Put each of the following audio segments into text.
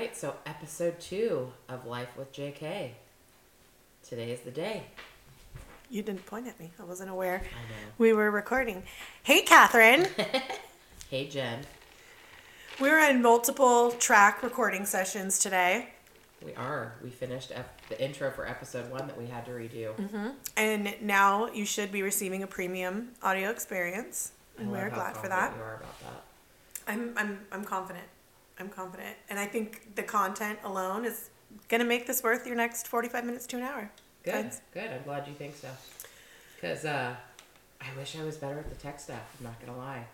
right, so episode two of Life with JK. Today is the day. You didn't point at me. I wasn't aware. I know. We were recording. Hey, Catherine. Hey, Jen. we were in multiple track recording sessions today. We are. We finished ep- the intro for episode one that we had to redo. Mm-hmm. And now you should be receiving a premium audio experience. And oh, love we're how glad for confident that. You are about that. I'm, I'm, I'm confident. I'm confident. And I think the content alone is going to make this worth your next 45 minutes to an hour. Good. Guys. Good. I'm glad you think so. Because uh, I wish I was better at the tech stuff. I'm not going to lie.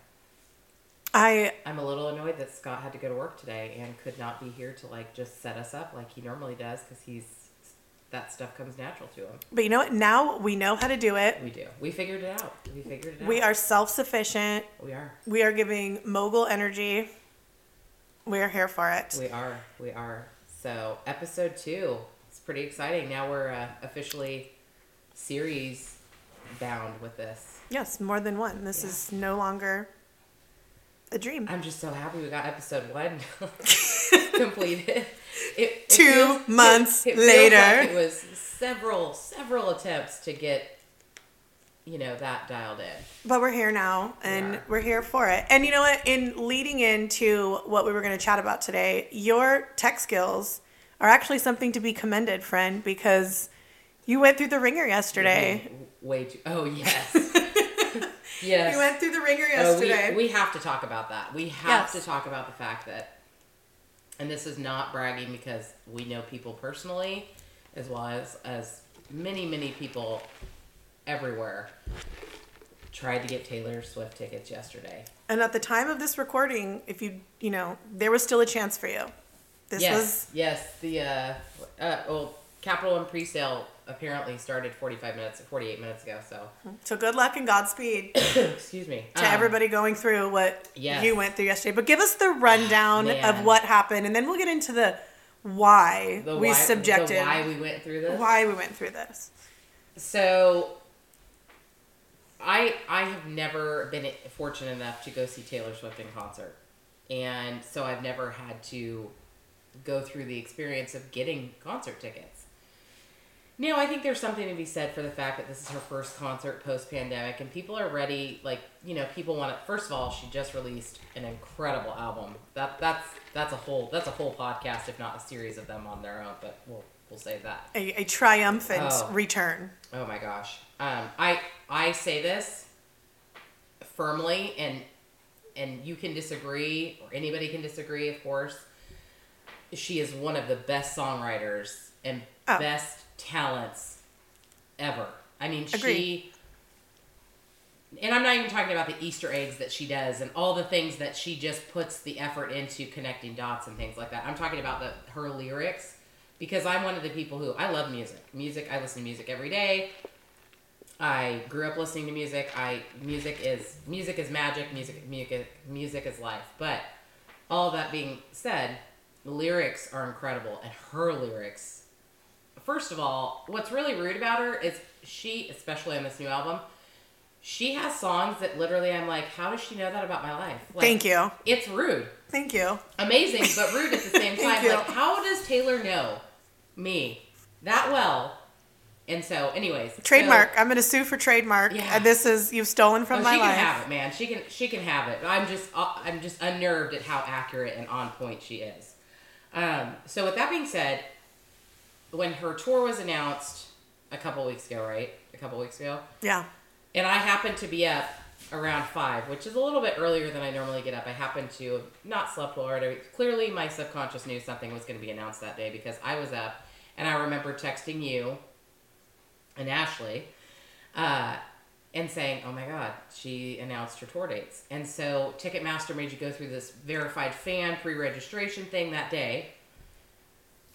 I, I'm a little annoyed that Scott had to go to work today and could not be here to like just set us up like he normally does because he's that stuff comes natural to him. but you know what? Now we know how to do it. We do. We figured it out. We figured it out. We are self sufficient. We are. We are giving mogul energy. We are here for it. We are. We are. So episode two. It's pretty exciting. Now we're uh, officially series bound with this. Yes, more than one. This Yeah. is no longer a dream. I'm just so happy we got episode one completed. It, it Two months it feels later. like it was several several attempts to get you know that dialed in. But we're here now and are. we're here for it. And you know what? In leading into what we were going to chat about today, your tech skills are actually something to be commended, friend, because you went through the wringer yesterday. Way too. Oh yes. yes. You went through the wringer Oh, we, yesterday. we have to talk about that. We have Yes. to talk about the fact that, and this is not bragging because we know people personally, as well as as many many people everywhere tried to get Taylor Swift tickets yesterday. and at the time of this recording, if you, you know, there was still a chance for you. This yes, was yes. The uh, uh, well, Capital One pre-sale apparently started 45 minutes, 48 minutes ago. So, so good luck and Godspeed excuse me. to Um, everybody going through what yes. you went through yesterday. But give us the rundown of what happened, and then we'll get into the why the we why, subjected, the why we went through this. why we went through this. So, I I have never been fortunate enough to go see Taylor Swift in concert, and so I've never had to go through the experience of getting concert tickets. Now, I think there's something to be said for the fact that this is her first concert post pandemic, and people are ready. Like, you know, people want it. First of all, she just released an incredible album. That that's that's a whole that's a whole podcast, if not a series of them on their own. But we'll we'll save that. A, a triumphant Oh. return. Oh my gosh. Um, I I say this firmly, and and you can disagree, or anybody can disagree, of course. She is one of the best songwriters and Oh. best talents ever. I mean, she. And I'm not even talking about the Easter eggs that she does and all the things that she just puts the effort into connecting dots and things like that. I'm talking about the her lyrics because I'm one of the people who I love music. Music, I listen to music every day. I grew up listening to music. I music is music is magic. Music music music is life. But all that being said, the lyrics are incredible, and her lyrics. First of all, what's really rude about her is she, especially on this new album, she has songs that literally I'm like, how does she know that about my life? Like, Thank you. It's rude Thank you. amazing but rude at the same time. Like, how does Taylor know me that well? And so, anyways, so- Trademark. I'm going to sue for trademark. Yeah. This is you've stolen from Oh, my she can life. have it, man. She can. She can have it. I'm just. uh, I'm just unnerved at how accurate and on point she is. Um, so, with that being said, when her tour was announced a couple weeks ago, right? A couple weeks ago, Yeah. and I happened to be up around five, which is a little bit earlier than I normally get up. I happened to have not slept well. Or clearly, my subconscious knew something was going to be announced that day because I was up, and I remember texting you and Ashley, uh, and saying, "Oh my God, she announced her tour dates." And so Ticketmaster made you go through this verified fan pre-registration thing that day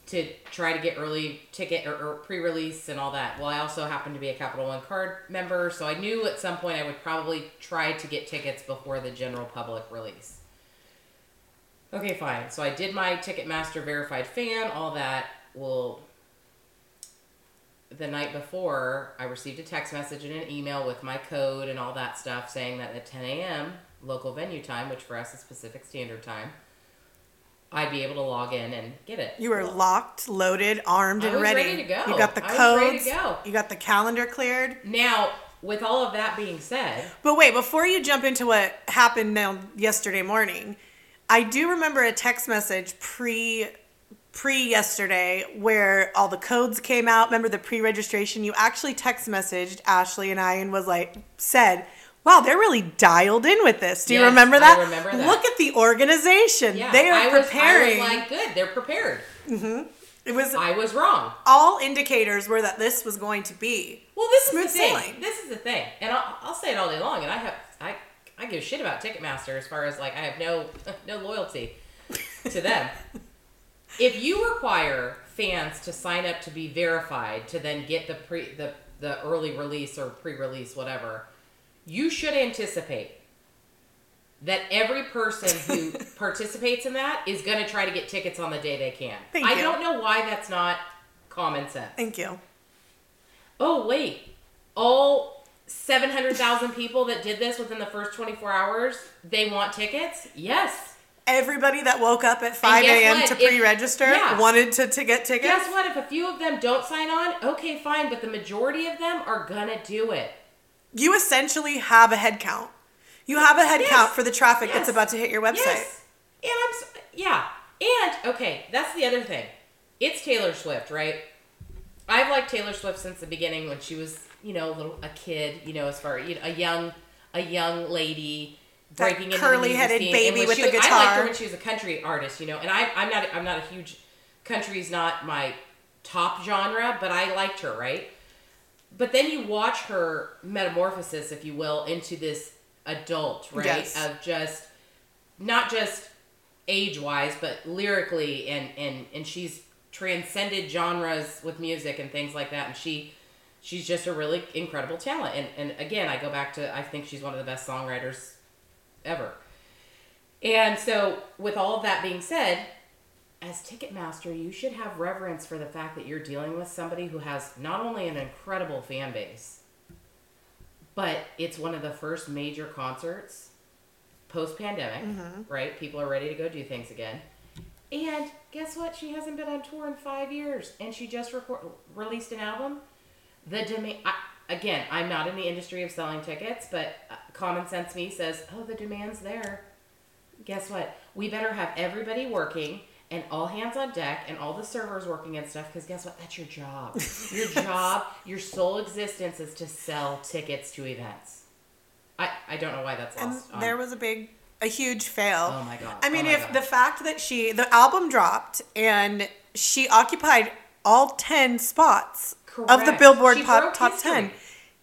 to try to get early ticket or, or pre-release and all that. Well, I also happened to be a Capital One card member, so I knew at some point I would probably try to get tickets before the general public release. Okay, fine. So I did my Ticketmaster verified fan, all that. Well, the night before, I received a text message and an email with my code and all that stuff saying that at 10 a.m. local venue time, which for us is Pacific Standard Time, I'd be able to log in and get it. You were locked, loaded, armed, I and was ready. ready to go. You got the codes. go. You got the calendar cleared. Now, with all of that being said, But wait, before you jump into what happened now yesterday morning, I do remember a text message pre pre yesterday where all the codes came out. Remember the pre registration? You actually text messaged Ashley and I and was like said, "Wow, they're really dialed in with this." Do you Yes, remember I that? remember that. Look at the organization. yeah, they are I was, preparing. I was like, good, they're prepared. Mm-hmm. it was I was wrong. all indicators were that this was going to be. Well, this Smooth is the thing. sailing. This is the thing, and I'll, I'll say it all day long. And I have I I give a shit about Ticketmaster as far as like I have no no loyalty to them. if you require fans to sign up to be verified to then get the pre the the early release or pre-release whatever, you should anticipate that every person who participates in that is going to try to get tickets on the day they can. Thank I you. don't know why that's not common sense. Thank you. Oh wait, all seven hundred thousand people that did this within the first twenty four hours, they want tickets. Yes. Everybody that woke up at 5 a.m. to pre-register yeah. wanted to, to get tickets. Guess what? If a few of them don't sign on, okay, fine. But the majority of them are gonna do it. You essentially have a head count. You have a head Yes. count for the traffic Yes. that's about to hit your website. Yes. And I'm yeah. And okay, that's the other thing. It's Taylor Swift, right? I've liked Taylor Swift since the beginning when she was, you know, a little a kid, you know, as far you know, a young a young lady That breaking into the curly-headed scene. Baby with she the was- I liked her when she was a country artist, you know. And I I'm not I'm not a huge country's not my top genre, but I liked her, right? But then you watch her metamorphosis, if you will, into this adult, right? Yes. Of just not just age wise, but lyrically and, and and she's transcended genres with music and things like that. And she she's just a really incredible talent. And and again, I go back to I think she's one of the best songwriters ever. And so with all of that being said, as Ticketmaster, you should have reverence for the fact that you're dealing with somebody who has not only an incredible fan base, but it's one of the first major concerts post pandemic, right? People are ready to go do things again. And guess what? She hasn't been on tour in five years, and she just record, released an album. The demand, again, I'm not in the industry of selling tickets, but uh, common sense me says, oh, the demand's there. Guess what? We better have everybody working and all hands on deck and all the servers working and stuff because guess what? That's your job. Your job, your sole existence is to sell tickets to events. I, I don't know why that's And lost. on- there was a big, a huge fail. Oh my God. I mean, Oh if God. the fact that she, the album dropped and she occupied all 10 spots of the Billboard pop, top history. 10,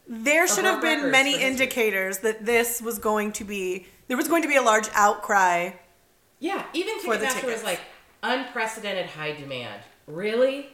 there should have uh-huh. been many indicators that this was going to be, there was going to be a large outcry. Yeah, even for the Ticketmaster was like unprecedented high demand. Really?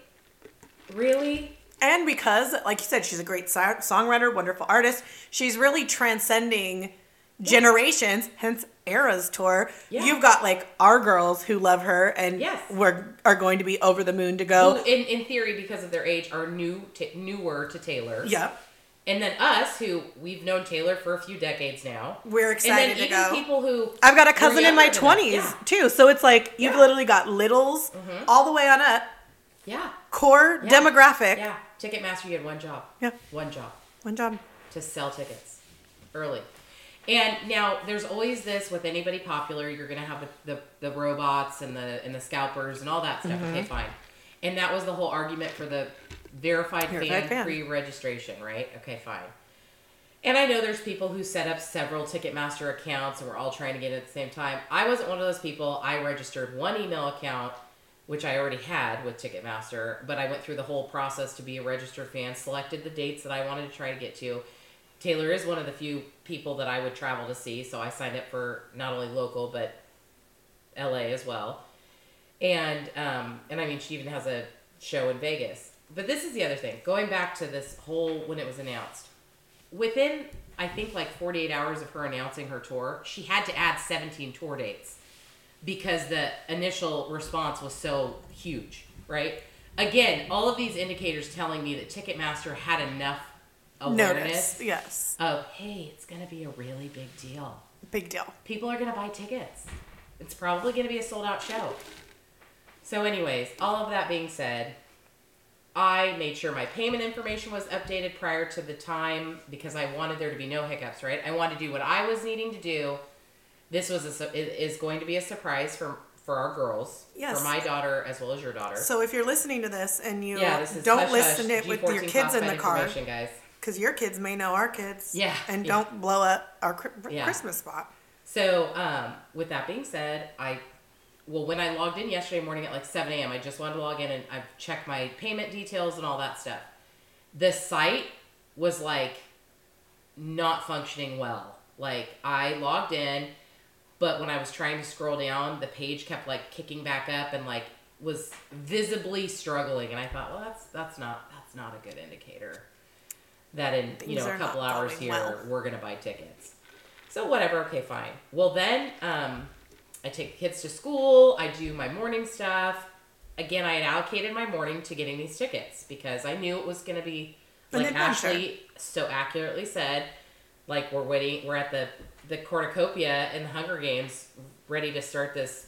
Really? And because, like you said, she's a great so- songwriter, wonderful artist, she's really transcending generations, hence Eras tour. Yeah. You've got like our girls who love her and Yes. we're, are going to be over the moon to Who, go. in, in theory, because of their age, are new, t- newer to Taylor. Yep. And then us, who we've known Taylor for a few decades now. We're excited And then to even go. people who I've got a cousin in my younger than us. 20s Yeah. too. So it's like you've Yeah. literally got littles all the way on up, Yeah. core Yeah. demographic. Yeah. Ticketmaster, you had one job. Yeah. One job. One job. to sell tickets early. And now there's always this with anybody popular, you're gonna have the, the, the robots and the and the scalpers and all that stuff. Okay, Mm-hmm. fine. And that was the whole argument for the verified, Verified fan, fan. pre-registration, right? Okay, fine. And I know there's people who set up several Ticketmaster accounts and we're all trying to get it at the same time. I wasn't one of those people. I registered one email account, which I already had with Ticketmaster, but I went through the whole process to be a registered fan, selected the dates that I wanted to try to get to. Taylor is one of the few people that I would travel to see, so I signed up for not only local but LA as well. And um, and I mean, she even has a show in Vegas. But this is the other thing. Going back to this whole when it was announced, within I think like 48 hours of her announcing her tour, she had to add 17 tour dates because the initial response was so huge, right? Again, all of these indicators telling me that Ticketmaster had enough awareness Notice. Yes. of hey, it's going to be a really big deal. Big deal. People are going to buy tickets. It's probably going to be a sold out show. So, anyways, all of that being said, I made sure my payment information was updated prior to the time because I wanted there to be no hiccups, right? I wanted to do what I was needing to do. This was a is going to be a surprise for for our girls, Yes. for my daughter as well as your daughter. So if you're listening to this and you yeah, this is don't hush, listen hush, it with your kids in the car, guys. because your kids may know our kids. Yeah, And yeah. don't blow up our cri- Yeah. Christmas spot. So, um, with that being said, I, well, when I logged in yesterday morning at like 7 a.m., I just wanted to log in and I've checked my payment details and all that stuff. The site was like not functioning well. Like, I logged in, but when I was trying to scroll down, the page kept like kicking back up and like was visibly struggling. And I thought, well, that's that's not that's not a good indicator that in you know a couple hours here well. we're gonna buy tickets. So whatever, okay, fine. Well then, um, I take the kids to school. I do my morning stuff. Again, I had allocated my morning to getting these tickets because I knew it was gonna be like. Ashley so accurately said. Like we're waiting, we're at the the cornucopia in the Hunger Games, ready to start this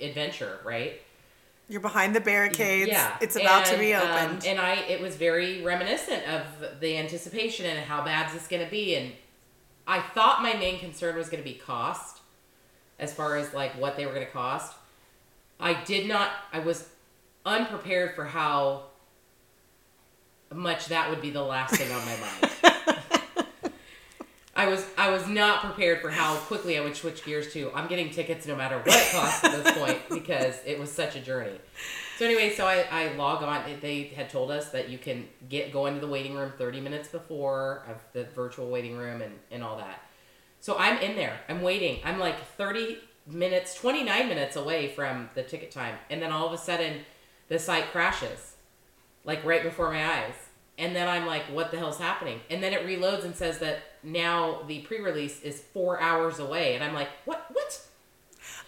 adventure, right? You're behind the barricades. Yeah, It's about to And, be um, opened. and I, it was very reminiscent of the anticipation and how bad is this going to be. And I thought my main concern was going to be cost, as far as like what they were going to cost. I did not. I was unprepared for how much that would be the last thing on my mind. I was I was not prepared for how quickly I would switch gears to I'm getting tickets no matter what it costs at this point because it was such a journey. So anyway, so I, I log on. They had told us that you can get go into the waiting room 30 minutes before of the virtual waiting room and, and all that. So I'm in there. I'm waiting. I'm like 30 minutes, 29 minutes away from the ticket time, and then all of a sudden, the site crashes, like right before my eyes. And then I'm like, what the hell's happening? And then it reloads and says that now the pre-release is four hours away, and I'm like, what? What?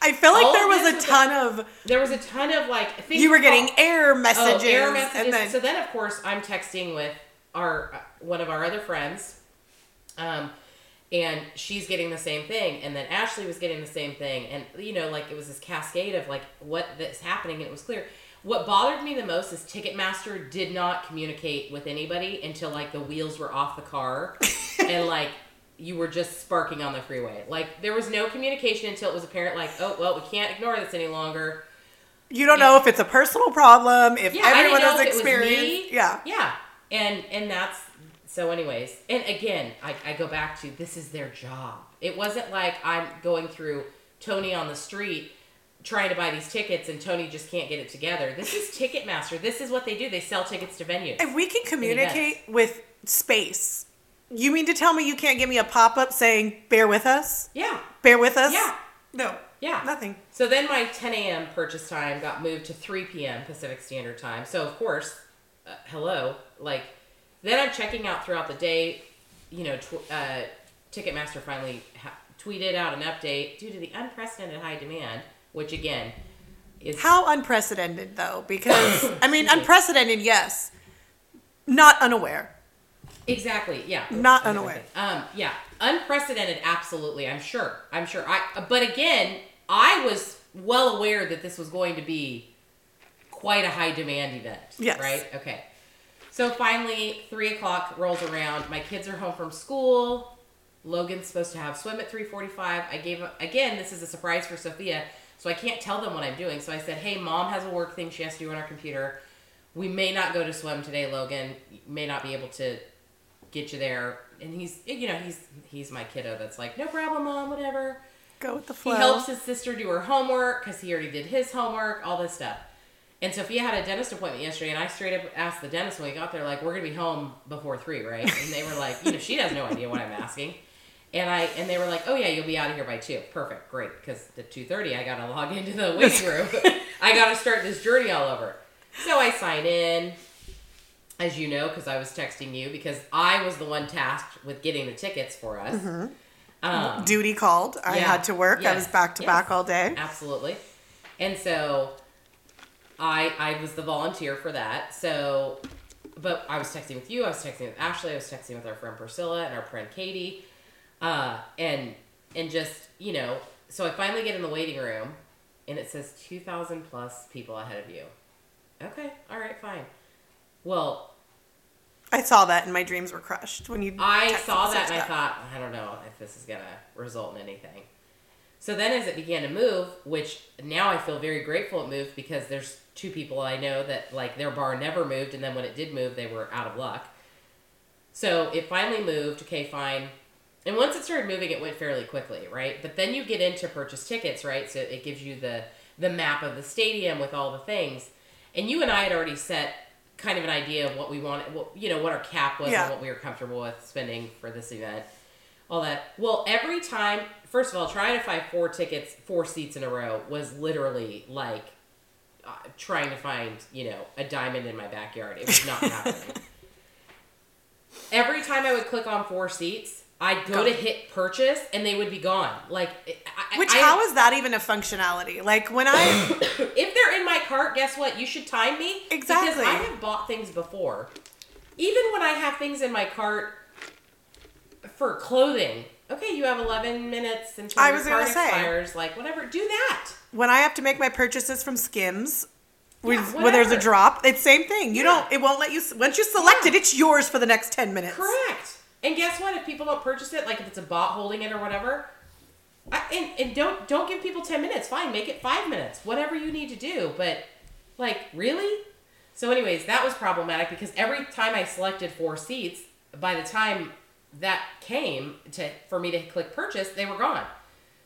I feel like all there was a was ton of There was a ton of like things you were getting fall- error messages, Oh, error messages. and then so then, of course, I'm texting with our uh, one of our other friends, um, and she's getting the same thing, and then Ashley was getting the same thing, and you know, like it was this cascade of like what that's happening, and it was clear. What bothered me the most is Ticketmaster did not communicate with anybody until like the wheels were off the car, and like you were just sparking on the freeway. Like there was no communication until it was apparent. Like, oh well, we can't ignore this any longer. you don't know if it's a personal problem, if Yeah, everyone has if it was experienced. me. Yeah. Yeah. And and that's so anyways. And again, I, I go back to this is their job. It wasn't like I'm going through Tony on the street trying to buy these tickets and Tony just can't get it together. This is Ticketmaster. This is what they do. They sell tickets to venues. If we can communicate with space, you mean to tell me you can't give me a pop up saying "Bear with us"? Yeah. Bear with us? Yeah. No. Yeah. Nothing. So then my 10 a.m. purchase time got moved to 3 p.m. Pacific Standard Time. So of course, uh, hello, like then I'm checking out throughout the day. You know, tw- uh, Ticketmaster finally ha- tweeted out an update due to the unprecedented high demand, which again is How unprecedented though? Because I mean, unprecedented, yes. Not unaware. exactly yeah Not unaware. Um, yeah, unprecedented. Absolutely, I'm sure. I'm sure. I but again, I was well aware that this was going to be quite a high demand event. Yes. Right. Okay. So finally, three o'clock rolls around. My kids are home from school. Logan's supposed to have swim at three forty-five. I gave him, again. This is a surprise for Sophia, so I can't tell them what I'm doing. So I said, "Hey, mom has a work thing she has to do on our computer. We may not go to swim today, Logan. May not be able to get you there." And he's, you know, he's he's my kiddo. That's like, "No problem, mom. Whatever." Go with the flow. He helps his sister do her homework because he already did his homework, all this stuff. And Sophia had a dentist appointment yesterday, and I straight up asked the dentist when we got there, like, "We're gonna be home before three, right?" And they were like, "You know, she has no idea what I'm asking." And I and they were like, "Oh yeah, you'll be out of here by two. Perfect, great." Because at two thirty, I gotta log into the waiting room. I gotta start this journey all over. So I sign in, as you know, because I was texting you because I was the one tasked with getting the tickets for us. Um, Duty called. I Yeah. had to work. I was back to Yes. back all day. Absolutely. And so I I was the volunteer for that. So but I was texting with you, I was texting with Ashley, I was texting with our friend Priscilla and our friend Katie. Uh and and just, you know, so I finally get in the waiting room and it says 2,000 plus people ahead of you. Okay, all right, fine. Well, I saw that and my dreams were crushed when you. I saw that and I thought, I don't know if this is going to result in anything. So then, as it began to move, which now I feel very grateful it moved because there's two people I know that like their bar never moved, and then when it did move, they were out of luck. So it finally moved. Okay, fine. And once it started moving, it went fairly quickly, right? But then you get into purchase tickets, right? So it gives you the the map of the stadium with all the things. And you and I had already set kind of an idea of what we wanted, what, you know, what our cap was Yeah. and what we were comfortable with spending for this event. All that. Well, every time, first of all, trying to find four tickets, four seats in a row was literally like uh, trying to find, you know, a diamond in my backyard. It was not happening. Every time I would click on four seats, I'd go to hit purchase and they would be gone. Like, I, Which I, how is that even a functionality? Like when I if they're in my cart, guess what? You should time me. Exactly. Because I have bought things before. Even when I have things in my cart for clothing. Okay, you have 11 minutes until I your was gonna say. expires. Like, whatever. Do that. when I have to make my purchases from Skims, with, Yeah, when there's a whatever. drop, it's same thing. You Yeah. don't. It won't let you. Once you select it, it's yours for the next ten minutes. Correct. And guess what? If people don't purchase it, like if it's a bot holding it or whatever, I, and, and don't don't give people 10 minutes. Fine, make it five minutes. Whatever you need to do. But, like, really? So, anyways, that was problematic because every time I selected four seats, by the time that came to for me to click purchase, they were gone.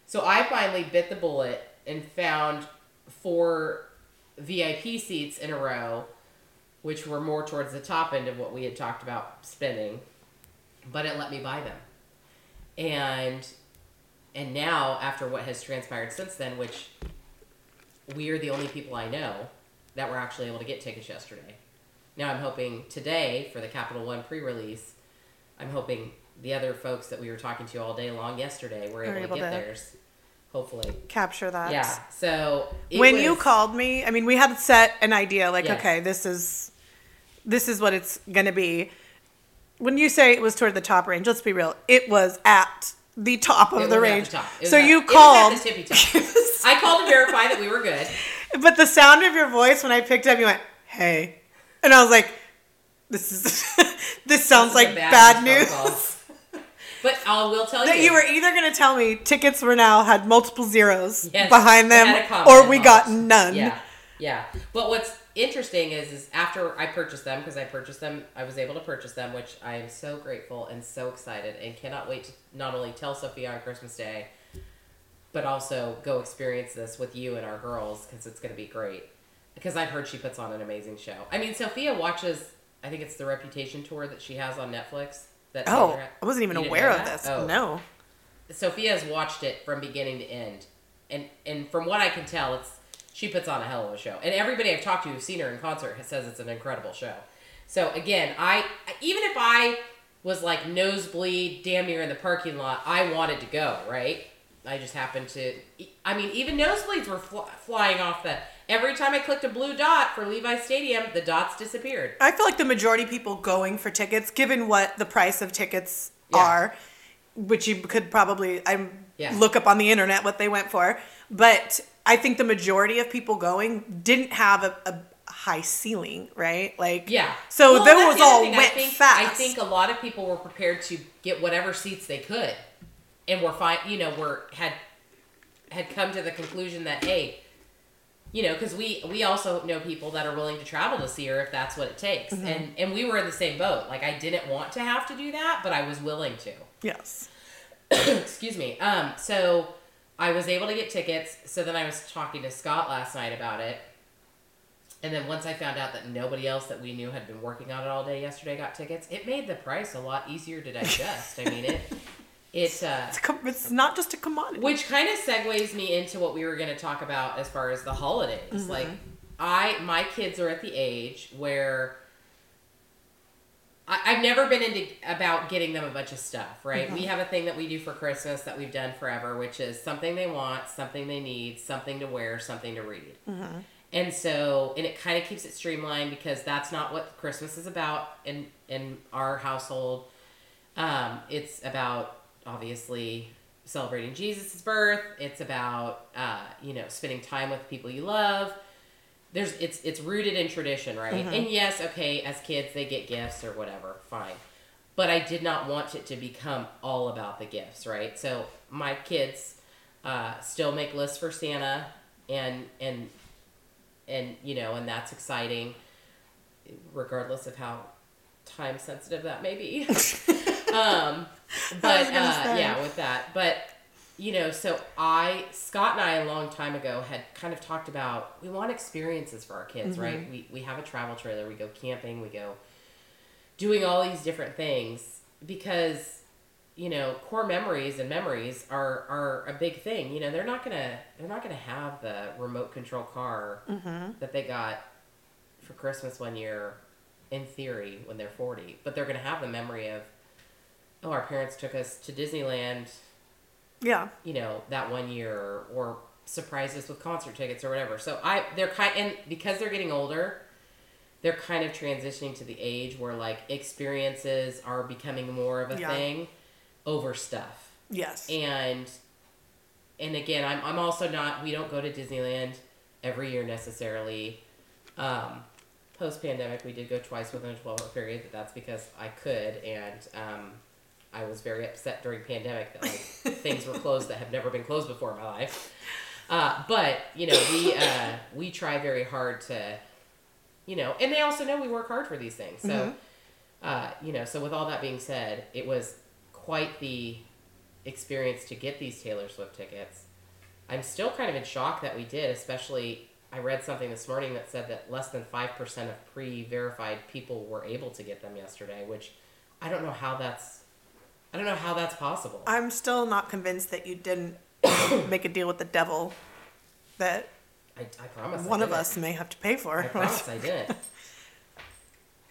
So I finally bit the bullet and found four VIP seats in a row, which were more towards the top end of what we had talked about spending, but it let me buy them. And and now after what has transpired since then, which we are the only people I know that were actually able to get tickets yesterday. Now I'm hoping today for the Capital One pre-release, I'm hoping the other folks that we were talking to all day long yesterday were able, able to get to- theirs. Hopefully. Capture that. Yeah. So when you called me, I mean, we had set an idea. Like, Yes. okay, this is this is what it's gonna be. When you say it was toward the top range, let's be real. It was at the top of the was range. the was so at- you was called. the tippy top. I called to verify that we were good. But the sound of your voice when I picked up, you went, "Hey," and I was like, "This is this sounds This like a bad, news." But I will tell That you, you were either going to tell me tickets were now had multiple zeros Yes, behind them, had a comma or we got none. Yeah, yeah. But what's interesting is, is after I purchased them because I purchased them, I was able to purchase them, which I am so grateful and so excited and cannot wait to not only tell Sophia on Christmas Day, but also go experience this with you and our girls because it's going to be great. Because I've heard she puts on an amazing show. I mean, Sophia watches. I think it's the Reputation tour that she has on Netflix. That Oh, I wasn't even aware of that? this. Oh. No. Sophia has watched it from beginning to end, and and from what I can tell, it's she puts on a hell of a show. And everybody I've talked to who's seen her in concert says it's an incredible show. So again, I even if I was like nosebleed, damn near in the parking lot, I wanted to go. Right? I just happened to. I mean, even nosebleeds were fl- flying off the. Every time I clicked a blue dot for Levi Stadium, the dots disappeared. I feel like the majority of people going for tickets, given what the price of tickets Yeah. are, which you could probably I Yeah. look up on the internet what they went for, but I think the majority of people going didn't have a, a high ceiling, right? Like Yeah. So Well, those all went I think, fast. I think a lot of people were prepared to get whatever seats they could, and were fine. You know, were had had come to the conclusion that hey, you know, because we we also know people that are willing to travel to see her if that's what it takes, Mm-hmm. and and we were in the same boat. Like I didn't want to have to do that, but I was willing to. yes. Excuse me. Um, so I was able to get tickets. So then I was talking to Scott last night about it. And then once I found out that nobody else that we knew had been working on it all day yesterday got tickets, it made the price a lot easier to digest. I mean, it, it, uh, It's, com- it's not just a commodity. which kind of segues me into what we were going to talk about as far as the holidays. Like, I, my kids are at the age where I, I've never been into about getting them a bunch of stuff, right? We have a thing that we do for Christmas that we've done forever, which is something they want, something they need, something to wear, something to read. And so, and it kind of keeps it streamlined because that's not what Christmas is about in in our household. Um, it's about obviously celebrating Jesus' birth. It's about uh, you know spending time with people you love. There's it's it's rooted in tradition, right? And yes, okay, as kids they get gifts or whatever, fine. But I did not want it to become all about the gifts, right? So my kids uh, still make lists for Santa, and and and you know, and that's exciting, regardless of how time sensitive that may be. um, but uh, yeah, with that, but you know, so I Scott and I a long time ago had kind of talked about we want experiences for our kids, Mm-hmm. right? We we have a travel trailer, we go camping, we go doing all these different things because you know core memories and memories are are a big thing you know they're not gonna they're not gonna have the remote control car that they got for christmas one year in theory when they're 40 but they're gonna have the memory of oh our parents took us to disneyland Yeah. you know that one year or, or surprised us with concert tickets or whatever so i they're kind and because they're getting older they're kind of transitioning to the age where like experiences are becoming more of a Yeah. thing over stuff Yes. and and again i'm, I'm also not we don't go to disneyland every year necessarily um, post pandemic we did go twice within a 12 hour period but that's because i could and um, i was very upset during pandemic that like things were closed that have never been closed before in my life. Uh, but you know we uh, we try very hard to you know and they also know we work hard for these things. So uh, you know so with all that being said it was quite the experience to get these taylor swift tickets. I'm still kind of in shock that we did especially i read something this morning that said that less than 5% of pre-verified people were able to get them yesterday which i don't know how that's i don't know how that's possible I'm still not convinced that you didn't make a deal with the devil that i, I promise I one of us may have to pay for. i promise i didn't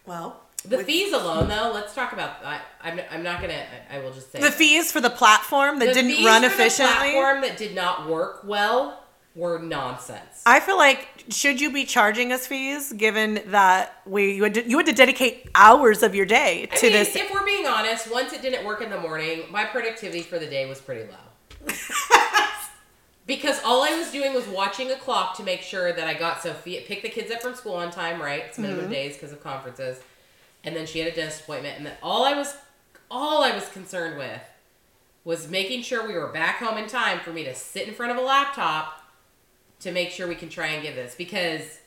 well, the with- fees alone though let's talk about I, I'm, I'm not gonna I, I will just say the fees for the platform that The didn't run efficiently. platform that did not work well were nonsense. I feel like should you be charging us fees given that we you had to, you had to dedicate hours of your day I to mean, this if we're being honest, once it didn't work in the morning, my productivity for the day was pretty low. because all I was doing was watching a clock to make sure that I got Sophia pick the kids up from school on time, right? It's minimum Mm-hmm. days because of conferences, and then she had a dentist appointment, and then all I was all I was concerned with was making sure we were back home in time for me to sit in front of a laptop to make sure we can try and give this because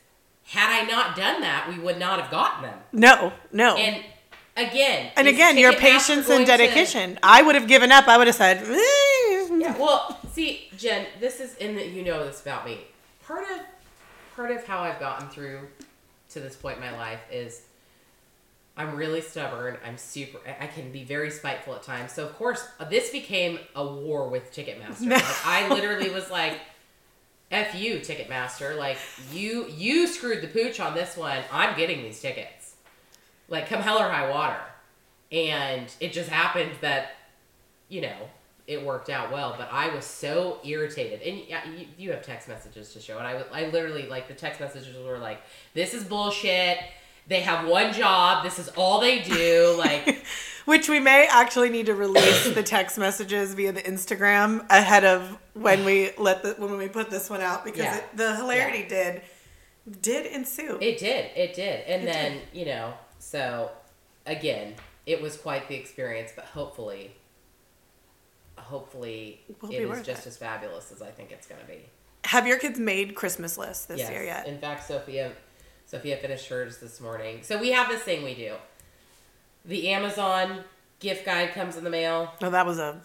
had I not done that, we would not have gotten them. no no And again, and again your patience and to- dedication. I would have given up. I would have said. "Eh." yeah, well, see, Jen, this is in that you know this about me. Part of part of how I've gotten through to this point in my life is I'm really stubborn. I'm super. I- can be very spiteful at times. So of course, this became a war with Ticketmaster. No. Like, I literally was like, "F you, Ticketmaster! Like you you screwed the pooch on this one. I'm getting these tickets. Like come hell or high water." And it just happened that, you know, it worked out well. But I was so irritated, and you, you have text messages to show and I, I literally like the text messages were like, "This is bullshit." They have one job. This is all they do. Like, Which we may actually need to release the text messages via the Instagram ahead of when we let the when we put this one out because Yeah. it, the hilarity did did ensue. It did. It did. And It then, you know, so again, it was quite the experience, but hopefully hopefully Will it is just it. as fabulous as I think it's going to be. Have your kids made Christmas lists this yes. year yet? In fact, Sophia Sophia finished hers this morning. So we have this thing we do. The Amazon gift guide comes in the mail. Oh, that was a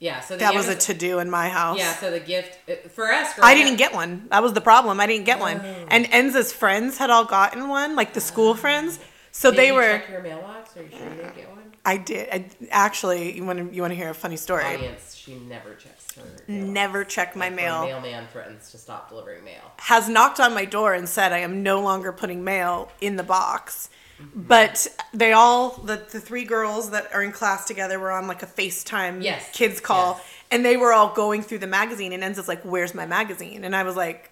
Yeah, so the that was a to do in my house. Yeah, so the gift uh, for us I didn't up- get one. That was the problem. I didn't get one. Oh. And Enza's friends had all gotten one, like the school friends. So Did they you were. check your mailbox? Are you sure you didn't get one? I did. I, actually, you want to you want to hear a funny story? Audience, she never checks. Never check my mail. Mailman threatens to stop delivering mail. has knocked on my door and said I am no longer putting mail in the box. But they all the, the three girls that are in class together were on like a FaceTime Yes. kids call Yes. and they were all going through the magazine and ends Enza's like, Where's my magazine? And I was like,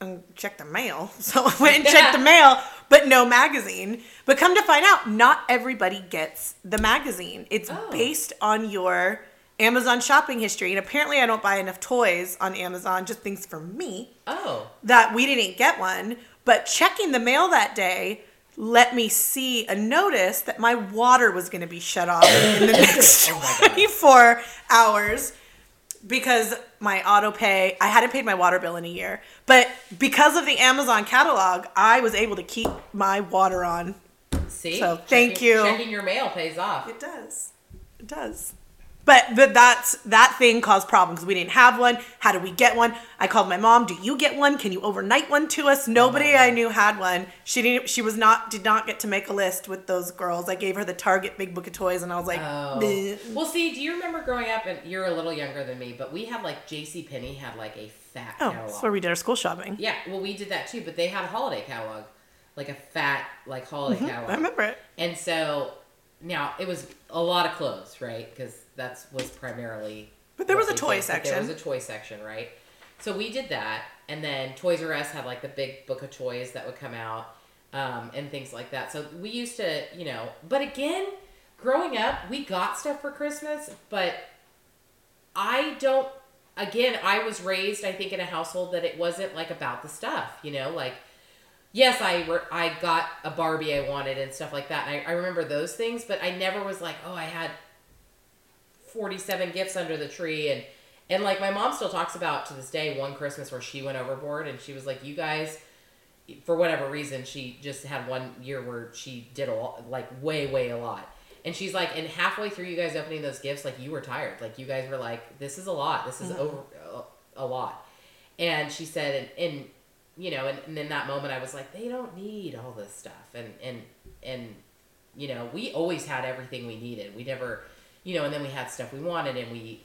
um, check the mail. So I went and checked the mail, but no magazine. But come to find out, not everybody gets the magazine. It's Oh. based on your Amazon shopping history, and apparently I don't buy enough toys on Amazon, just things for me, Oh. that we didn't get one. But checking the mail that day let me see a notice that my water was going to be shut off in the next Oh 24 hours because my auto pay, I hadn't paid my water bill in a year. But because of the Amazon catalog, I was able to keep my water on. See? So, thank Checking- you. Checking your mail pays off. It does. It does. But but that's that thing caused problems because we didn't have one. How do we get one? I called my mom. Do you get one? Can you overnight one to us? Nobody I knew had one. She didn't. She was not. Did not get to make a list with those girls. I gave her the Target Big Book of Toys, and I was like, Oh. "Bleh." Well, see, do you remember growing up, and you're a little younger than me, but we had like J.C. Penney had like a fat oh, catalog. that's where we did our school shopping. Yeah, well, we did that too, but they had a holiday catalog, like a fat like holiday catalog. Mm-hmm. I remember it. And so now it was a lot of clothes, right? Because that's was primarily. But there was a toy did, but There was a toy section, right? So we did that, and then Toys R Us had like the big book of toys that would come out, um, and things like that. So we used to, you know, but again, growing up, we got stuff for Christmas, but I don't. Again, I was raised, I think, in a household that it wasn't like about the stuff, you know, like yes, I were, I got a Barbie I wanted and stuff like that. And I, I remember those things, but I never was like, oh, I had 47 gifts under the tree. And, and like my mom still talks about to this day one Christmas where she went overboard and she was like, you guys, for whatever reason, she just had one year where she did a lot, like way, way a lot. And she's like, and halfway through you guys opening those gifts, like you were tired. Like you guys were like, this is a lot. This is mm-hmm. over a, a lot. And she said, and, and you know, and, and in that moment, I was like, they don't need all this stuff, and and and you know, we always had everything we needed. We never, you know, and then we had stuff we wanted, and we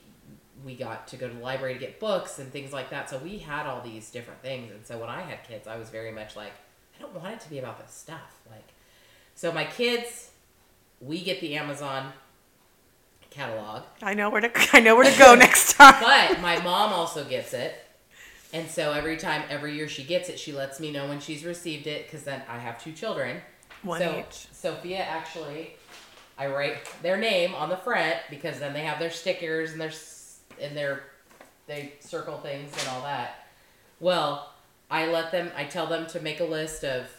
we got to go to the library to get books and things like that. So we had all these different things, and so when I had kids, I was very much like, I don't want it to be about this stuff. Like, so my kids, we get the Amazon catalog. I know where to. I know where to go next time. But my mom also gets it. And so every time, every year she gets it, she lets me know when she's received it because then I have two children. One so each. Sophia actually, I write their name on the front because then they have their stickers and their and their they circle things and all that. Well, I let them. I tell them to make a list of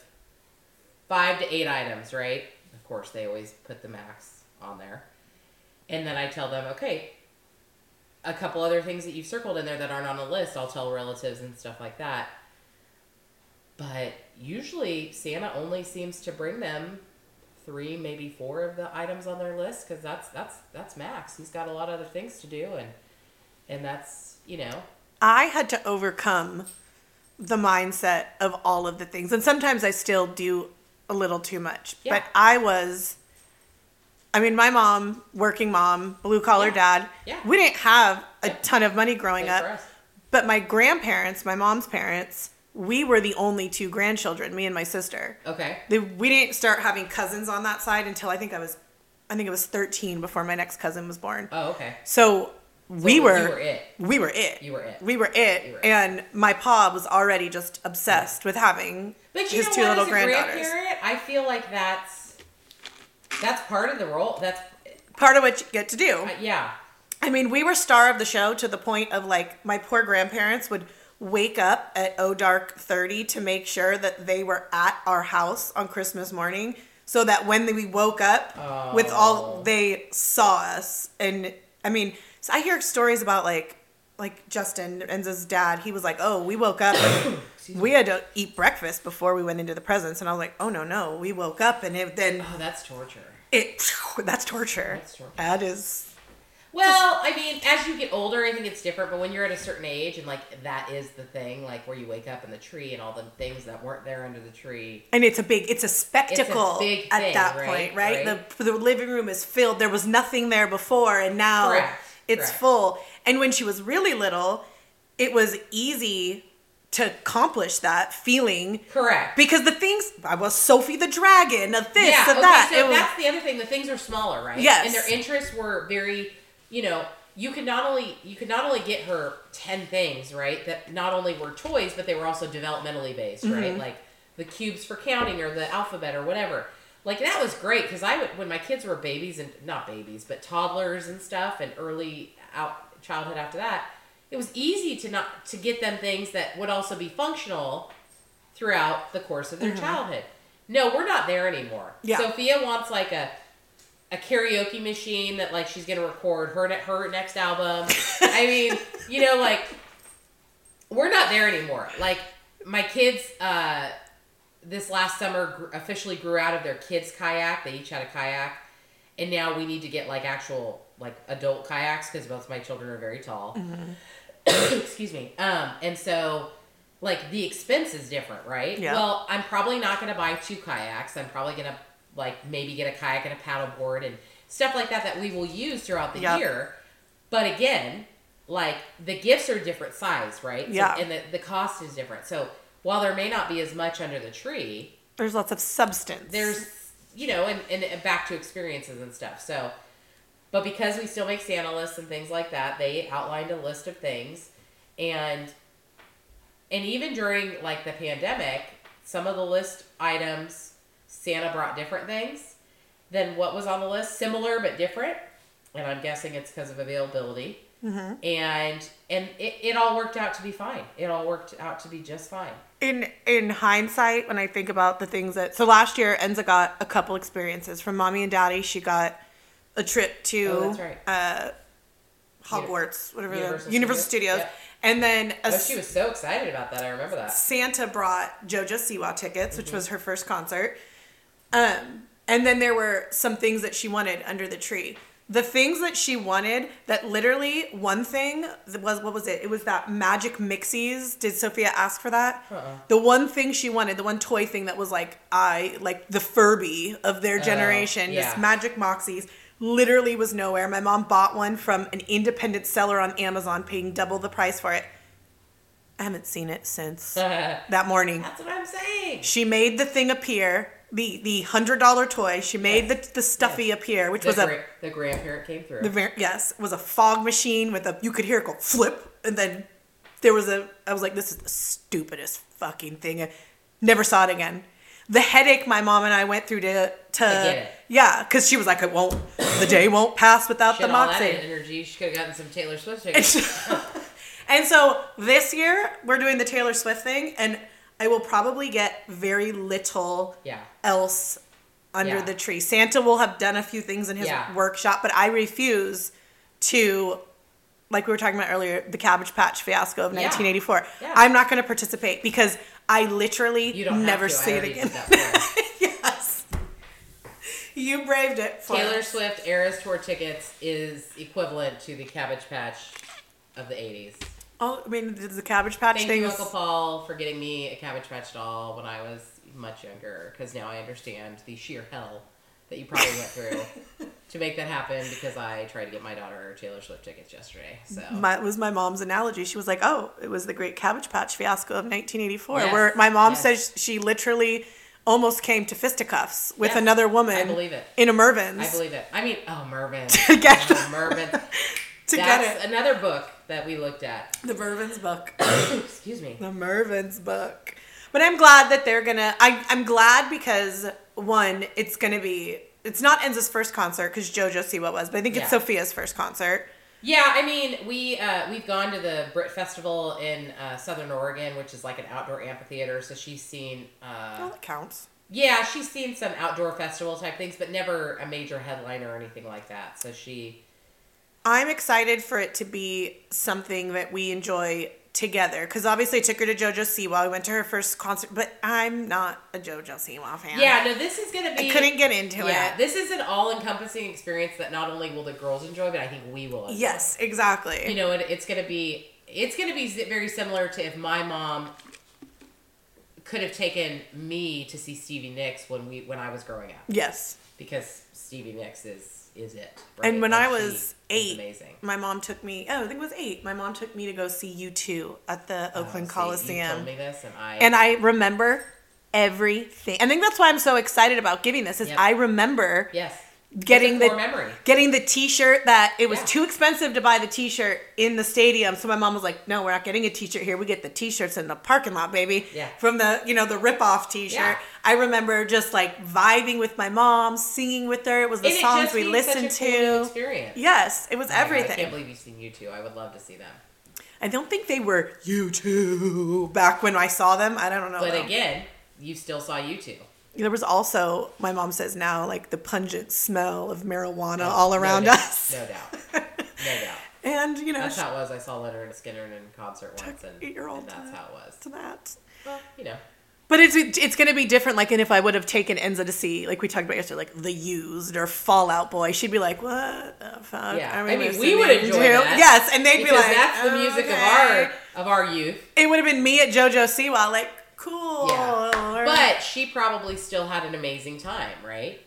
five to eight items. Right. Of course, they always put the max on there. And then I tell them, okay, a couple other things that you've circled in there that aren't on the list, I'll tell relatives and stuff like that. But usually Santa only seems to bring them three, maybe four of the items on their list because that's that's that's max. He's got a lot of other things to do, and and that's you know I had to overcome the mindset of all of the things. And sometimes I still do a little too much. Yeah. But I was I mean, my mom, working mom, blue collar Yeah. dad. Yeah. We didn't have a Yeah. ton of money growing good up. But my grandparents, my mom's parents, we were the only two grandchildren, me and my sister. Okay. They, we didn't start having cousins on that side until I think I was I think it was 13 before my next cousin was born. Oh, okay. So we you were, were it. we were it. You were it. We were it. Were it. And my pa was already just obsessed with having But you his know two what? little As a granddaughters. grandparent, I feel like that's that's part of the role. That's Part of what you get to do. uh, yeah. I mean, we were star of the show to the point of like my poor grandparents would wake up at oh dark 30 to make sure that they were at our house on Christmas morning so that when we woke up with all Oh. they saw us and I mean, so I hear stories about like like Justin Enza's dad, he was like, "Oh, we woke up we had to eat breakfast before we went into the presents." And I was like, "Oh no, no, we woke up and it, then Oh, that's torture. it that's torture. That's torture. That is Well, I mean, as you get older, I think it's different. But when you're at a certain age, and like that is the thing, like where you wake up in the tree and all the things that weren't there under the tree. And it's a big, it's a spectacle big at thing, that right? point, right? Right. The the living room is filled. There was nothing there before, and now Correct. it's Correct. full. And when she was really little, it was easy to accomplish that feeling Correct. because the things I was Sophie the Dragon, of this, yeah. of okay. that. So it was, that's the other thing. The things are smaller, right? Yes. And their interests were very, you know. You could not only you could not only get her ten things right that not only were toys but they were also developmentally based Mm-hmm. right like the cubes for counting or the alphabet or whatever like that was great because I would when my kids were babies and not babies but toddlers and stuff and early out childhood after that, it was easy to not to get them things that would also be functional throughout the course of their childhood. No, we're not there anymore. Yeah. Sophia wants like a a karaoke machine that like she's gonna record her ne- her next album. I mean, you know, like we're not there anymore. Like my kids, uh, this last summer gr- officially grew out of their kids kayak. They each had a kayak, and now we need to get like actual like adult kayaks because both my children are very tall. Excuse me. Um, and so like the expense is different, right? Yeah. Well, I'm probably not going to buy two kayaks. I'm probably going to like maybe get a kayak and a paddleboard and stuff like that that we will use throughout the Yep. year. But again, like the gifts are different size, right? So- Yeah. and the, the cost is different. So while there may not be as much under the tree, There's lots of substance. there's you know and, and back to experiences and stuff so but because we still make santa lists and things like that they outlined a list of things and and even during like the pandemic some of the list items santa brought different things than what was on the list similar but different and i'm guessing it's because of availability and and it, it all worked out to be fine it all worked out to be just fine in in hindsight when I think about the things that so last year Enza got a couple experiences from mommy and daddy. She got a trip to Oh, right. uh, Hogwarts, whatever Universal the Universal Studios? Studios, Yeah. and then a oh she was so excited about that i remember that Santa brought JoJo Siwa tickets, Mm-hmm. which was her first concert. Um, and then there were some things that she wanted under the tree. The things that she wanted, that literally one thing was what was it? It was that magic mixies. Did Sophia ask for that? Uh-uh. The one thing she wanted, the one toy thing that was like I like the Furby of their generation, Oh, yeah. this magic moxies, literally was nowhere. My mom bought one from an independent seller on Amazon, paying double the price for it. I haven't seen it since that morning. That's what I'm saying. She made the thing appear, the the hundred dollar toy. She made the the stuffy appear, which The, was a the grandparent came through. the yes was a fog machine with a you could hear it go flip, and then there was a I was like, this is the stupidest fucking thing. I never saw it again. The headache my mom and I went through to to get it. yeah, because she was like, it won't the day won't pass without Shit, the moxie. energy. She could have gotten some Taylor Swift tickets. and so this year we're doing the Taylor Swift thing, and I will probably get very little yeah. else under Yeah. the tree. Santa will have done a few things in his Yeah. workshop, but I refuse to, like we were talking about earlier, the Cabbage Patch fiasco of 1984. Yeah. I'm not going to participate because I literally You don't never see it again. yes. You braved it for Taylor us. Swift Eras Tour tickets is equivalent to the Cabbage Patch of the 80s. Oh, I mean, the Cabbage Patch Thank thing you, Uncle Paul, for getting me a Cabbage Patch doll when I was much younger, because now I understand the sheer hell that you probably went through to make that happen because I tried to get my daughter Taylor Swift tickets yesterday. So my, was my mom's analogy. She was like, "Oh, it was the Great Cabbage Patch fiasco of 1984," Yes. where my mom Yes. says she literally almost came to fisticuffs with Yes. another woman. I believe it. in a Mervyn's I believe it. I mean, oh, Mervyn. To get oh, to That's get it. another book that we looked at. The Mervyn's book. Excuse me. the Mervyn's book. But I'm glad that they're gonna. I, I'm glad because one, it's gonna be. It's not Enza's first concert because JoJo Siwa was, but I think it's Yeah. Sophia's first concert. Yeah, I mean, we uh, we've gone to the Britt Festival in uh, Southern Oregon, which is like an outdoor amphitheater. So she's seen, uh, Well, that counts. yeah, she's seen some outdoor festival type things, but never a major headliner or anything like that. So she, I'm excited for it to be something that we enjoy together because obviously I took her to JoJo Siwa. We went to her first concert, but I'm not a JoJo Siwa fan. yeah, no, this is gonna be. I couldn't get into Yeah, it. this is an all-encompassing experience that not only will the girls enjoy, but I think we will. Enjoy. Yes, exactly. you know, it, it's gonna be it's gonna be very similar to if my mom could have taken me to see Stevie Nicks when we when I was growing up yes. because Stevie Nicks is is it. And when Like, I was eight, amazing. my mom took me. Oh, I think it was eight. My mom took me to go see U2 at the Oh, Oakland see, You Coliseum, this, and I and I remember everything. I think that's why I'm so excited about giving this. Is Yep. I remember yes, getting the memory. getting the T-shirt that it was Yeah. too expensive to buy the T-shirt in the stadium. So my mom was like, "No, we're not getting a T-shirt here. We get the T-shirts in the parking lot, baby." Yeah. From the you know the rip-off T-shirt. Yeah. I remember just like vibing with my mom, singing with her. It was the And songs we listened to. Experience. Yes, it was Oh God, everything. I can't believe you've seen U2. I would love to see them. I don't think they were U2 back when I saw them. I don't know. But though. again, you still saw U2. There was also my mom says now like the pungent smell of marijuana Oh, all around doubt, us. No doubt. No doubt. And you know, That's how it was. I saw Lynyrd Skynyrd in concert once, and, and that's to- how it was. to that. Well, you know. But it's it's gonna be different. Like, and if I would have taken Enza to see, like we talked about yesterday, like The Used or Fall Out Boy, she'd be like, "What the fuck?" Yeah, are I mean, we would enjoy to?" that. Yes, and they'd be Because like, that's the music "Okay." of our of our youth. It would have been me at JoJo Siwa, like, cool. Yeah. But she probably still had an amazing time, right?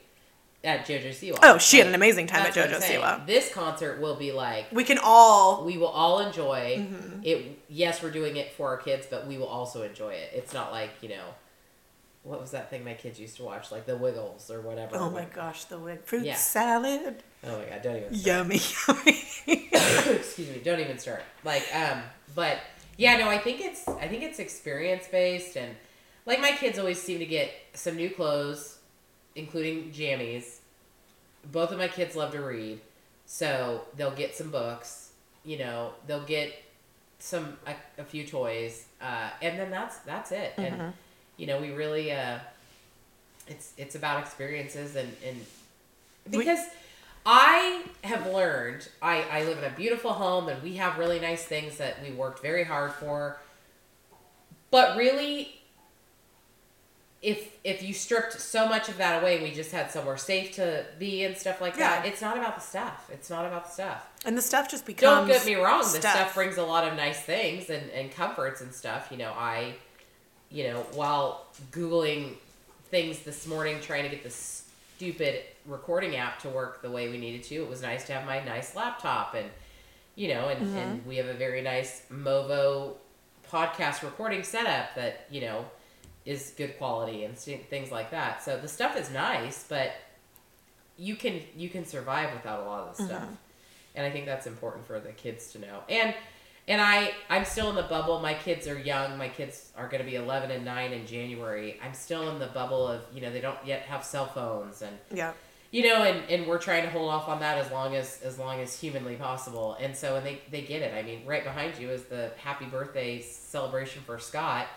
At JoJo Siwa. oh, she had an amazing time That's at I'm JoJo saying. Siwa. This concert will be like We can all. we will all enjoy Mm-hmm. it. Yes, we're doing it for our kids, but we will also enjoy it. It's not like you know, what was that thing my kids used to watch, like the Wiggles or whatever. Oh my gosh, the wig fruit Yeah. salad, Oh my god! Don't even. Start. yummy, yummy. Excuse me. Don't even start. Like, um, but yeah, no, I think it's I think it's experience based, and like my kids always seem to get some new clothes, including jammies. Both of my kids love to read, so they'll get some books. You know, they'll get some a, a few toys, uh, and then that's that's it. And you know, we really uh, it's it's about experiences and and We- because I have learned I, I live in a beautiful home and we have really nice things that we worked very hard for. But really if if you stripped so much of that away we just had somewhere safe to be and stuff like that, it's not about the stuff. It's not about the stuff. and the stuff just becomes. Don't get me wrong, the stuff. stuff brings a lot of nice things and, and comforts and stuff. You know, I, you know, while Googling things this morning trying to get this stupid recording app to work the way we needed to, it was nice to have my nice laptop and, you know, and, Mm-hmm. and we have a very nice Movo podcast recording setup that, you know, is good quality and things like that. So the stuff is nice, but you can you can survive without a lot of the mm-hmm. stuff and I think that's important for the kids to know. And and I I'm still in the bubble. My kids are young. My kids are going to be 11 and 9 in January. I'm still in the bubble of you know they don't yet have cell phones and Yeah. you know and, and we're trying to hold off on that as long as as long as humanly possible. And so and they they get it. I mean, right behind you is the happy birthday celebration for Scott.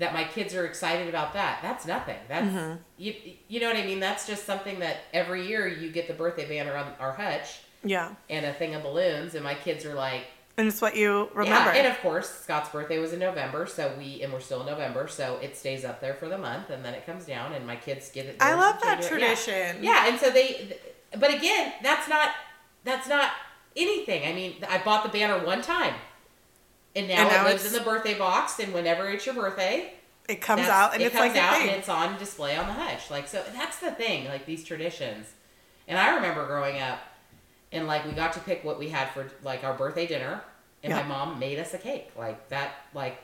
That my kids are excited about that. That's nothing. That's mm-hmm. you you know what I mean. That's just something that every year you get the birthday banner on our hutch Yeah. and a thing of balloons, and my kids are like, And it's what you remember. yeah. And of course, Scott's birthday was in November, so we and we're still in November, so it stays up there for the month, and then it comes down, and my kids get it. I love that January. Yeah. tradition. Yeah. and so they, but again, that's not that's not anything. I mean, I bought the banner one time, and now, And now it lives in the birthday box, and whenever it's your birthday, It comes out and it it's comes like a out and it's on display on the hutch. Like so, that's the thing. Like these traditions, and I remember growing up, and like we got to pick what we had for like our birthday dinner, and Yeah. my mom made us a cake. Like that, like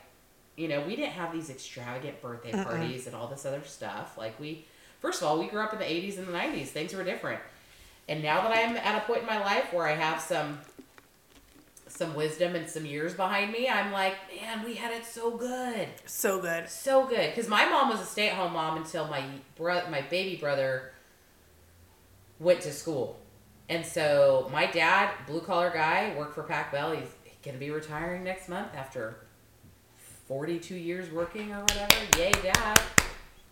you know, we didn't have these extravagant birthday parties and all this other stuff. Like we, first of all, we grew up in the '80s and the '90s. Things were different, and now that I'm at a point in my life where I have some some wisdom and some years behind me, I'm like, man, we had it so good. So good. so good. Because my mom was a stay-at-home mom until my bro- my baby brother went to school. And so my dad blue collar guy worked for pac bell he's gonna be retiring next month after 42 years working or whatever. Yay dad.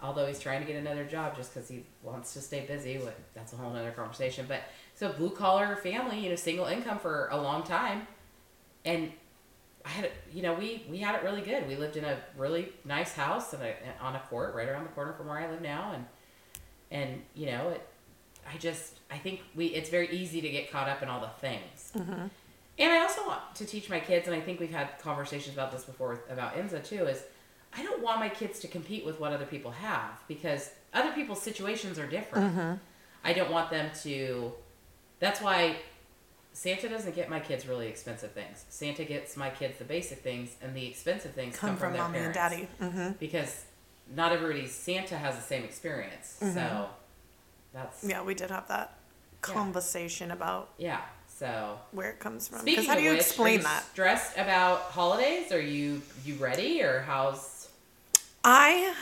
Although he's trying to get another job just because he wants to stay busy with that's a whole other conversation. But so blue collar family you know single income for a long time and I had, you know, we we had it really good. We lived in a really nice house and on a court right around the corner from where I live now, and and you know, it. I just I think we it's very easy to get caught up in all the things. Mm-hmm. And I also want to teach my kids, and I think we've had conversations about this before with, about Enza too. Is I don't want my kids to compete with what other people have because other people's situations are different. Mm-hmm. I don't want them to. That's why Santa doesn't get my kids really expensive things. Santa gets my kids the basic things, and the expensive things come, Come from their mommy and parents. daddy. hmm Because not everybody's Santa has the same experience. So that's Yeah, we did have that conversation about Yeah. So where it comes from. speaking Because how do you which, explain are you that? Stressed about holidays? Are you you ready or how's? I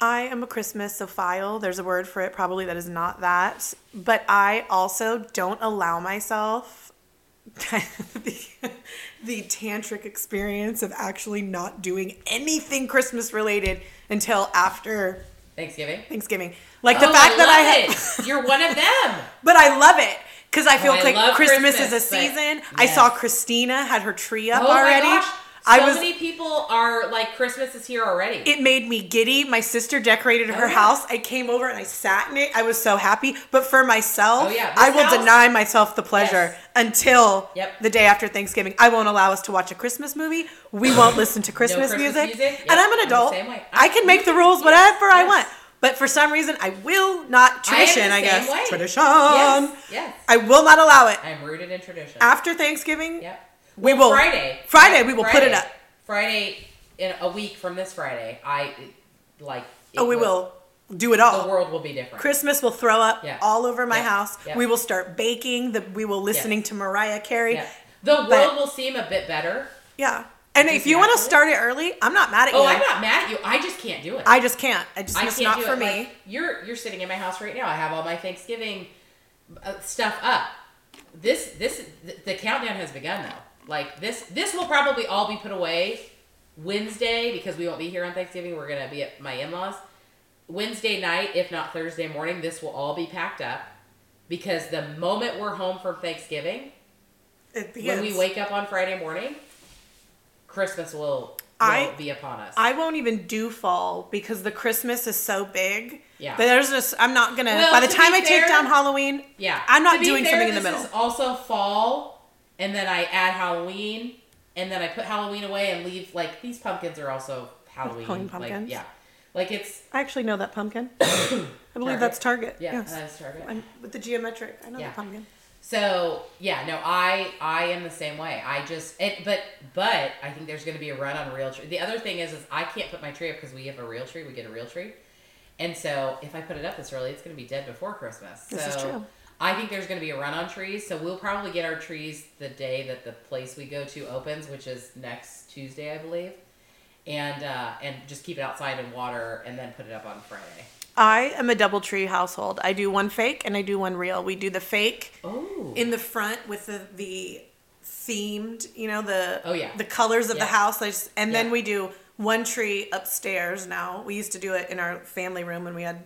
I am a Christmasophile. There's a word for it probably that is not that. But I also don't allow myself the, the tantric experience of actually not doing anything Christmas related until after Thanksgiving. Thanksgiving. Like the Oh, fact I that I have. You're one of them. But I love it because I oh, feel I like Christmas, Christmas, is a season. I saw Christina had her tree up oh already. I was. many people are like Christmas is here already. it made me giddy. My sister decorated her Oh, yeah. house. I came over and I sat in it. I was so happy. But for myself, Oh, yeah. I will house- deny myself the pleasure Yes. until Yep. the day after Thanksgiving. I won't allow us to watch a Christmas movie. We won't listen to Christmas, Christmas music. music? And I'm an I'm adult. I can make the rules Yes, whatever I want. But for some reason, I will not I tradition. I, same guess way. tradition. Yes. Yes. I will not allow it I'm rooted in tradition. after Thanksgiving. Yep. We Well, will Friday. Friday we will put it up. Friday in a week from this Friday. I like. Oh, we will do it all. The world will be different. Christmas will throw up Yeah. all over my Yeah. house. Yeah. We will start baking. The we will listening to Mariah Carey. The world But- will seem a bit better. Yeah. And if you want to start it early, I'm not mad at Oh, you. Oh, I'm not mad at you. I just can't do it. I just can't. I just I it's do for it. me. Like, you're you're sitting in my house right now. I have all my Thanksgiving uh, stuff up. This this the, the countdown has begun though. Like this this will probably all be put away Wednesday because we won't be here on Thanksgiving. We're gonna be at my in laws. Wednesday night, if not Thursday morning, this will all be packed up because the moment we're home from Thanksgiving, when we wake up on Friday morning, Christmas will, will I- be upon us. I won't even do fall because the Christmas is so big. Yeah. There's just I'm not gonna. Well, by the time I take down Halloween, Yeah, I'm not doing fair, something in the this middle. Is also fall, and then I add Halloween, and then I put Halloween away and leave like these pumpkins are also Halloween. Halloween Like, pumpkins? yeah, like it's I actually know that pumpkin. I believe Target? that's Target. yeah, Yes. that is Target. I'm, with the geometric, I know Yeah. the pumpkin. So yeah, no, I I am the same way. I just it, but but I think there's going to be a run on real tree. The other thing is is I can't put my tree up because we have a real tree. We get a real tree, and so if I put it up this early, it's going to be dead before Christmas. This so is true. I think there's going to be a run on trees. So we'll probably get our trees the day that the place we go to opens, which is next Tuesday, I believe, and uh, and just keep it outside in water and then put it up on Friday. I am a double tree household. I do one fake and I do one real. We do the fake Oh, in the front with the the themed, you know, the Oh, yeah. the colors of Yeah. the house. I just- and then we do one tree upstairs now. We used to do it in our family room when we had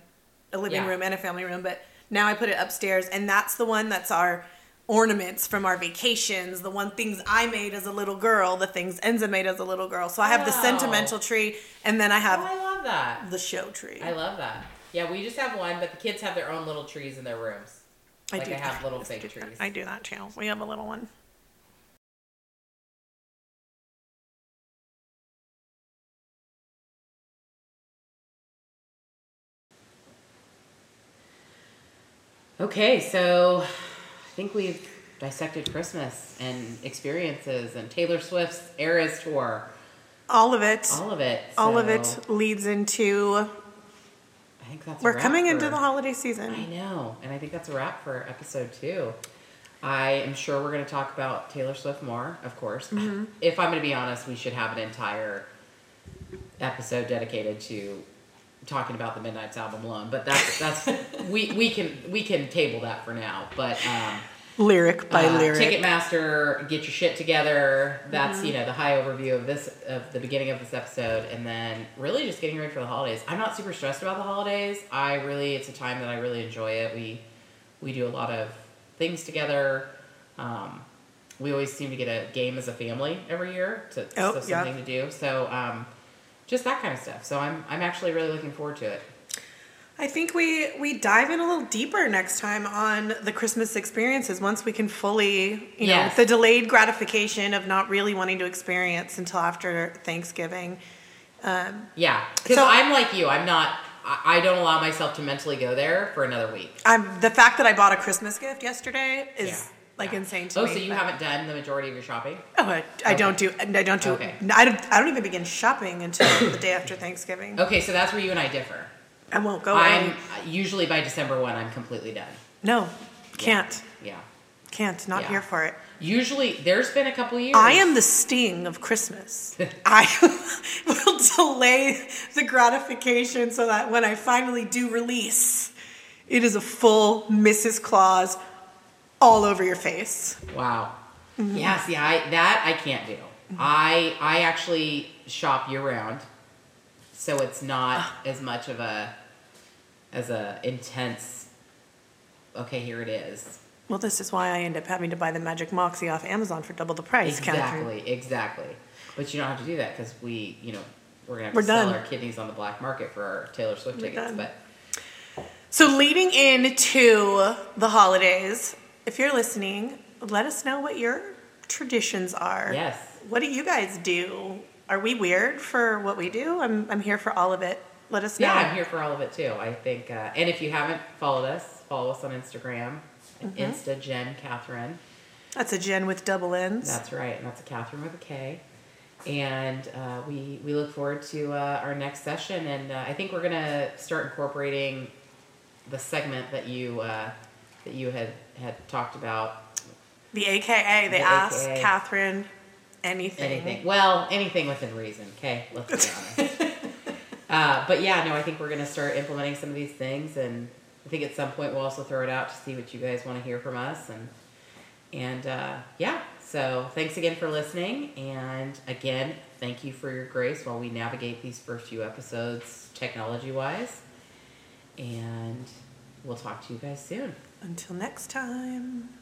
a living Yeah. room and a family room, but now I put it upstairs and that's the one that's our ornaments from our vacations, the one things I made as a little girl, the things Enza made as a little girl. So I have the sentimental tree and then I oh, have I love that. the show tree. I love that. Yeah, we just have one, but the kids have their own little trees in their rooms. I Like I have little fake do trees. I do that too. We have a little one. Okay, so I think we've dissected Christmas and experiences and Taylor Swift's Eras tour, All of it. all of it. all of it leads into I think that's. we're wrap coming into the holiday season. I know, and I think that's a wrap for episode two. I am sure we're going to talk about Taylor Swift more, of course. Mm-hmm. If I'm going to be honest, we should have an entire episode dedicated to talking about the Midnights album alone. But that's that's we we can we can table that for now. But um, Lyric by uh, lyric. Ticketmaster, get your shit together. That's Mm-hmm. you know the high overview of this of the beginning of this episode, and then really just getting ready for the holidays. I'm not super stressed about the holidays. I really it's a time that I really enjoy it. We we do a lot of things together. Um, we always seem to get a game as a family every year to Oh, so yeah. something to do. So um, just that kind of stuff. So I'm I'm actually really looking forward to it. I think we we dive in a little deeper next time on the Christmas experiences once we can fully, you know, Yes. the delayed gratification of not really wanting to experience until after Thanksgiving. Um, yeah, because So- I'm like you. I'm not. I I don't allow myself to mentally go there for another week. I'm the fact that I bought a Christmas gift yesterday is Yeah. Like Yeah. insane to oh, me. so you but- haven't done the majority of your shopping? Oh, I, I don't do. I don't do. Okay. I don't. I don't even begin shopping until the day after Thanksgiving. Okay, so that's where you and I differ. I won't go. I'm usually by December one, I'm completely done. No, can't. Yeah. Can't. Not Yeah. here for it. Usually, there's been a couple years. I am the sting of Christmas. I will delay the gratification so that when I finally do release, it is a full Mrs. Claus all over your face. Wow. Mm-hmm. Yeah, see, I that I can't do. I I actually shop year round, so it's not Ah. as much of a as a intense. Okay, here it is. Well, this is why I end up having to buy the Magic Moxie off Amazon for double the price, Catherine. Exactly, exactly. But you don't have to do that because we, you know, we're gonna have We're to sell our kidneys on the black market for our Taylor Swift We're tickets. done. But So, leading into the holidays, if you're listening, let us know what your traditions are. yes, What do you guys do? Are we weird for what we do? I'm, I'm here for all of it. Let us know. yeah, I'm here for all of it too. I think, uh, and if you haven't followed us, follow us on Instagram, Mm-hmm. Insta Jen Catherine. That's a Jen with double N's. That's right, and that's a Catherine with a K. And uh, we we look forward to uh, our next session, and uh, I think we're gonna start incorporating the segment that you uh, that you had had talked about. the AKA, they The ask AKA. Catherine anything. Anything, well, anything within reason. Okay, let's be honest. uh, but yeah, no, I think we're gonna start implementing some of these things, and I think at some point we'll also throw it out to see what you guys want to hear from us, and and uh, yeah. So thanks again for listening, and again, thank you for your grace while we navigate these first few episodes technology wise, and we'll talk to you guys soon. Until next time.